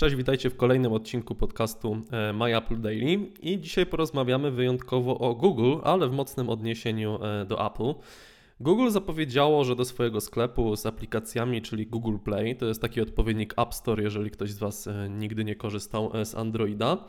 Cześć, witajcie w kolejnym odcinku podcastu e, My Apple Daily i dzisiaj porozmawiamy wyjątkowo o Google, ale w mocnym odniesieniu e, do Apple. Google zapowiedziało, że do swojego sklepu z aplikacjami, czyli Google Play, to jest taki odpowiednik App Store, jeżeli ktoś z Was e, nigdy nie korzystał z Androida,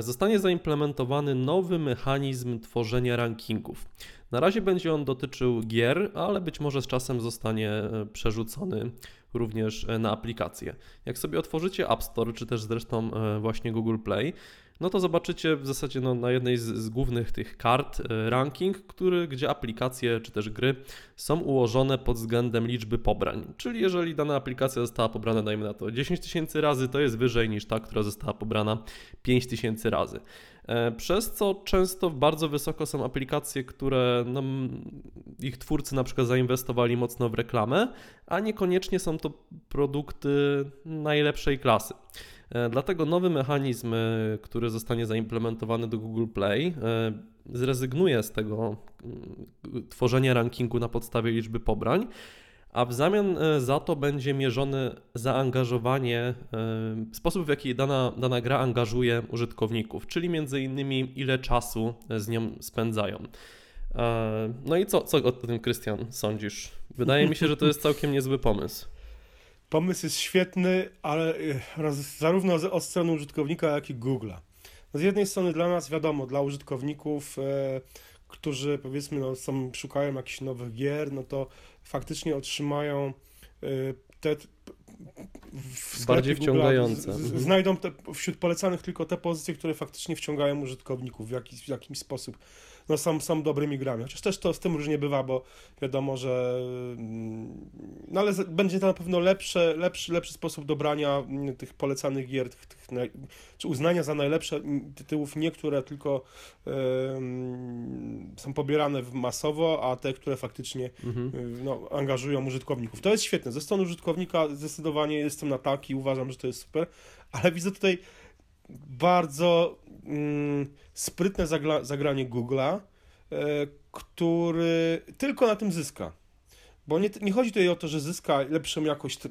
zostanie zaimplementowany nowy mechanizm tworzenia rankingów. Na razie będzie on dotyczył gier, ale być może z czasem zostanie przerzucony również e, na aplikacje. Jak sobie otworzycie App Store, czy też zresztą e, właśnie Google Play, no to zobaczycie w zasadzie no, na jednej z, z, głównych tych kart e, ranking, który, gdzie aplikacje czy też gry są ułożone pod względem liczby pobrań. Czyli jeżeli dana aplikacja została pobrana, dajmy na to 10 tysięcy razy, to jest wyżej niż ta, która została pobrana 5 tysięcy razy. E, przez co często bardzo wysoko są aplikacje, które no, ich twórcy na przykład zainwestowali mocno w reklamę, a niekoniecznie są to produkty najlepszej klasy. E, dlatego nowy mechanizm, e, który zostanie zaimplementowany do Google Play, zrezygnuje z tego tworzenia rankingu na podstawie liczby pobrań a w zamian e, za to będzie mierzone zaangażowanie, e, sposób w jaki dana, dana gra angażuje użytkowników, czyli między innymi ile czasu z nią spędzają. E, no i co, co o tym, Krystian, sądzisz? Wydaje mi się, że to jest całkiem niezły pomysł. Pomysł jest świetny, ale zarówno od strony użytkownika, jak i Google'a. No z jednej strony dla nas, wiadomo, dla użytkowników, e, którzy powiedzmy no, są, szukają jakichś nowych gier, no to faktycznie otrzymają y, te bardziej wciągające. Z, z, mhm. znajdą te, wśród polecanych tylko te pozycje, które faktycznie wciągają użytkowników w jakiś, w jakiś sposób no, są, są dobrymi grami. Chociaż też to z tym różnie bywa, bo wiadomo, że mm, no ale będzie to na pewno lepsze, lepszy, lepszy sposób dobrania mm, tych polecanych gier, tych, tych, czy uznania za najlepsze mm, tytułów, nie które tylko yy, są pobierane masowo, a te, które faktycznie mhm. yy, no, angażują użytkowników. To jest świetne. Ze strony użytkownika zdecydowanie jestem na tak i uważam, że to jest super, ale widzę tutaj bardzo mm, sprytne zagra zagranie Google'a, e, który tylko na tym zyska. Bo nie, nie chodzi tutaj o to, że zyska lepszą jakość y,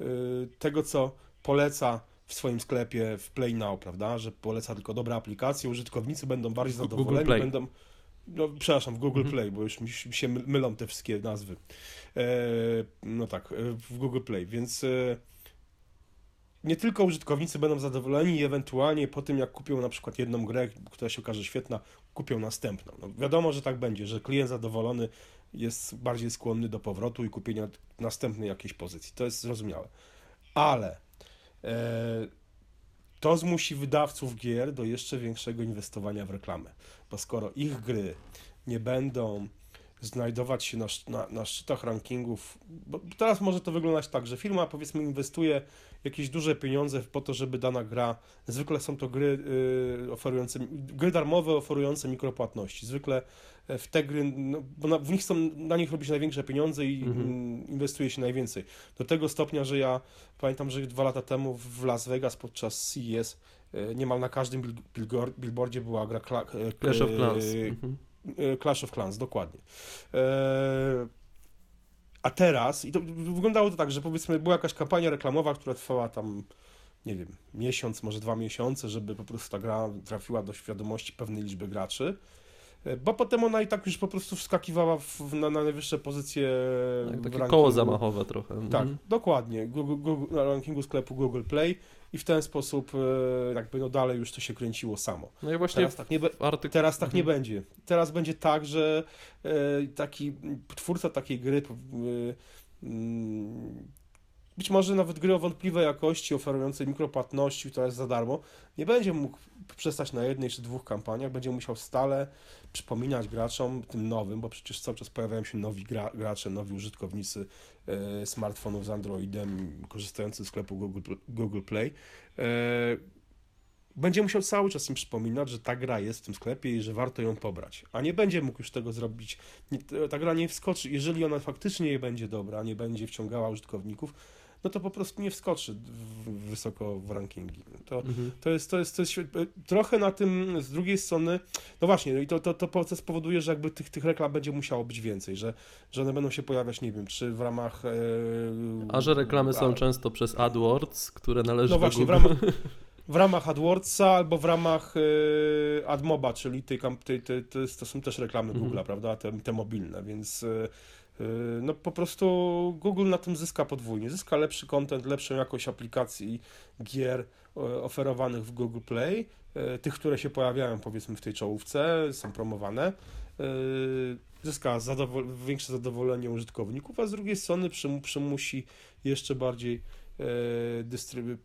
y, tego, co poleca w swoim sklepie w Play Now, prawda? Że poleca tylko dobre aplikacje, użytkownicy będą bardziej zadowoleni, będą. No, przepraszam, w Google mhm. Play, bo już mi się mylą te wszystkie nazwy. E, no tak, w Google Play, więc e, nie tylko użytkownicy będą zadowoleni i ewentualnie po tym, jak kupią na przykład jedną grę, która się okaże świetna, kupią następną. No wiadomo, że tak będzie, że klient zadowolony jest bardziej skłonny do powrotu i kupienia następnej jakiejś pozycji. To jest zrozumiałe. Ale e, to zmusi wydawców gier do jeszcze większego inwestowania w reklamę, bo skoro ich gry nie będą znajdować się na, na, na szczytach rankingów, bo teraz może to wyglądać tak, że firma powiedzmy inwestuje jakieś duże pieniądze po to, żeby dana gra, zwykle są to gry y, oferujące, gry darmowe oferujące mikropłatności, zwykle e, w te gry, no, bo na, w nich są, na nich robi się największe pieniądze i mhm. Mm, inwestuje się najwięcej. Do tego stopnia, że ja pamiętam, że dwa lata temu w Las Vegas podczas CES e, niemal na każdym billboardzie była gra e, Clash of Clans. Mhm Clash of Clans, dokładnie. E, a teraz, i to wyglądało to tak, że powiedzmy była jakaś kampania reklamowa, która trwała tam, nie wiem, miesiąc, może dwa miesiące, żeby po prostu ta gra trafiła do świadomości pewnej liczby graczy. E, bo potem ona i tak już po prostu wskakiwała w, na, na najwyższe pozycje. Tak, takie koło zamachowe trochę. Tak, mhm. dokładnie. Google, Google, na rankingu sklepu Google Play i w ten sposób e, jakby no dalej już to się kręciło samo. No i właśnie teraz tak nie, artyk... teraz tak nie mhm. będzie. Teraz będzie tak, że e, taki twórca takiej gry być może nawet gry o wątpliwej jakości, oferującej mikropłatności, która jest za darmo, nie będzie mógł przestać na jednej czy dwóch kampaniach, będzie musiał stale przypominać graczom, tym nowym, bo przecież cały czas pojawiają się nowi gra, gracze, nowi użytkownicy e, smartfonów z Androidem, korzystający z sklepu Google, Google Play. E, będzie musiał cały czas im przypominać, że ta gra jest w tym sklepie i że warto ją pobrać. A nie będzie mógł już tego zrobić. Ta gra nie wskoczy. Jeżeli ona faktycznie nie będzie dobra, nie będzie wciągała użytkowników, no to po prostu nie wskoczy w, wysoko w rankingi. To, Mhm. to jest, to jest, to jest świet- trochę na tym z drugiej strony, no właśnie, no i to, to, to po- to spowoduje, że jakby tych, tych reklam będzie musiało być więcej, że, że one będą się pojawiać, nie wiem, czy w ramach... E, A że reklamy są często przez AdWords, które należy No do właśnie, w Google. ramach, w ramach AdWordsa albo w ramach e, AdMoba, czyli tej, to są też reklamy Mhm. Google'a, prawda, te, te mobilne, więc e, e, no po prostu Google na tym zyska podwójnie. Zyska lepszy content, lepszą jakość aplikacji, gier e, oferowanych w Google Play, e, tych, które się pojawiają powiedzmy w tej czołówce, są promowane. Zyska zadowol- większe zadowolenie użytkowników, a z drugiej strony przymu- przymusi jeszcze bardziej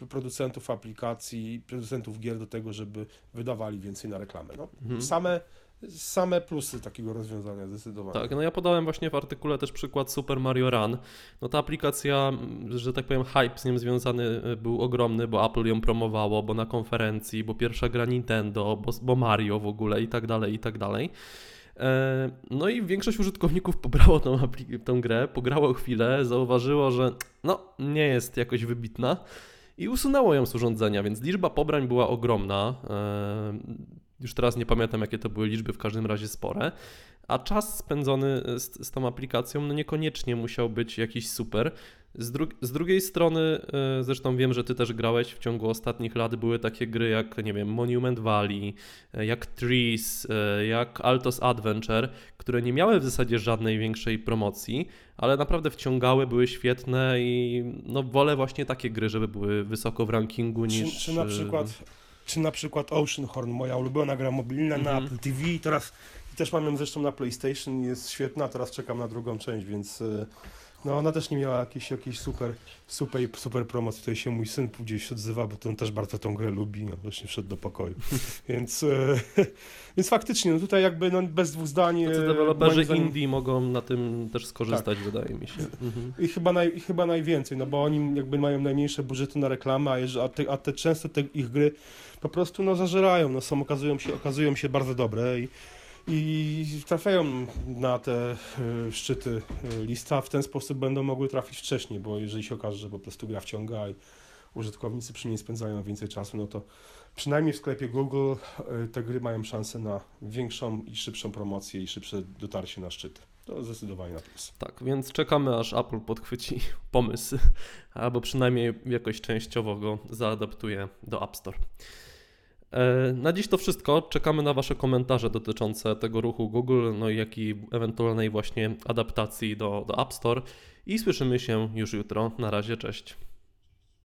producentów aplikacji, producentów gier do tego, żeby wydawali więcej na reklamę. No, Mhm. same, same plusy takiego rozwiązania zdecydowanie. Tak, no ja podałem właśnie w artykule też przykład Super Mario Run. No ta aplikacja, że tak powiem, hype z nią związany y, był ogromny, bo Apple ją promowało, bo na konferencji, bo pierwsza gra Nintendo, bo, bo Mario w ogóle i tak dalej, i tak dalej. E, No i większość użytkowników pobrało tą, tą grę, pograło chwilę, zauważyło, że no nie jest jakoś wybitna i usunęło ją z urządzenia, więc liczba pobrań była ogromna. E, Już teraz nie pamiętam, jakie to były liczby, w każdym razie spore. A czas spędzony z, z tą aplikacją no niekoniecznie musiał być jakiś super. Z, dru z drugiej strony, e, zresztą wiem, że ty też grałeś w ciągu ostatnich lat, były takie gry jak, nie wiem, Monument Valley, e, jak Trees, jak Altos Adventure, które nie miały w zasadzie żadnej większej promocji, ale naprawdę wciągały, były świetne i no wolę właśnie takie gry, żeby były wysoko w rankingu niż... czy na przykład czy na przykład Oceanhorn, moja ulubiona gra mobilna na Mhm. Apple TV i teraz też mam ją zresztą na PlayStation jest świetna, teraz czekam na drugą część, więc y, no ona też nie miała jakiejś, jakiejś super, super, super promocji. Tutaj się mój syn gdzieś odzywa, bo to on też bardzo tą grę lubi, no właśnie wszedł do pokoju. więc, y, więc faktycznie, no tutaj jakby no, bez dwóch zdań... Tacy y, deweloperzy zdaniem- indie mogą na tym też skorzystać, wydaje mi się. Mhm. I chyba, naj, I chyba najwięcej, no bo oni jakby mają najmniejsze budżety na reklamę, a, jeż- a, te, a te często te ich gry po prostu no zażerają, no są, okazują się, okazują się bardzo dobre i, i trafiają na te y, szczyty y, lista, w ten sposób będą mogły trafić wcześniej, bo jeżeli się okaże, że po prostu gra wciąga i użytkownicy przy niej spędzają więcej czasu, no to przynajmniej w sklepie Google y, te gry mają szansę na większą i szybszą promocję i szybsze dotarcie na szczyty. To zdecydowanie na plus. Tak, więc czekamy aż Apple podchwyci pomysł, albo przynajmniej jakoś częściowo go zaadaptuje do App Store. E, Na dziś to wszystko. Czekamy na Wasze komentarze dotyczące tego ruchu Google, no i jak i ewentualnej właśnie adaptacji do, do App Store. I słyszymy się już jutro. Na razie, cześć.